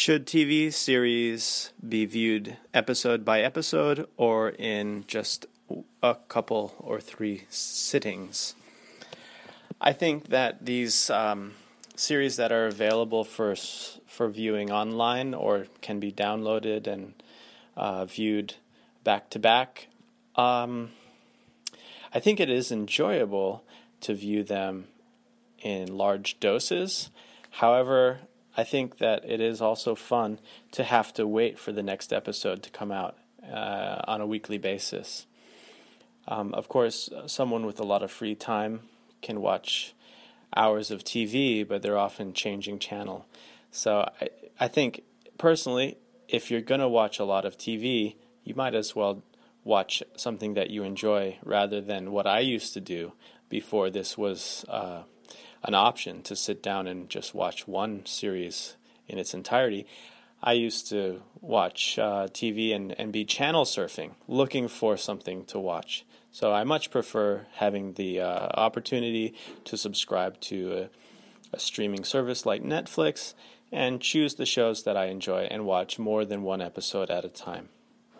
Should TV series be viewed episode by episode or in just a couple or three sittings? I think that these um, series that are available for for viewing online or can be downloaded and uh, viewed back to back. Um, I think it is enjoyable to view them in large doses. However, I think that it is also fun to have to wait for the next episode to come out uh, on a weekly basis. Um, of course, someone with a lot of free time can watch hours of TV, but they're often changing channel. So I, I think personally, if you're going to watch a lot of TV, you might as well watch something that you enjoy rather than what I used to do before this was uh, an option to sit down and just watch one series in its entirety. I used to watch uh, TV and, and be channel surfing, looking for something to watch. So I much prefer having the uh, opportunity to subscribe to a, a streaming service like Netflix and choose the shows that I enjoy and watch more than one episode at a time.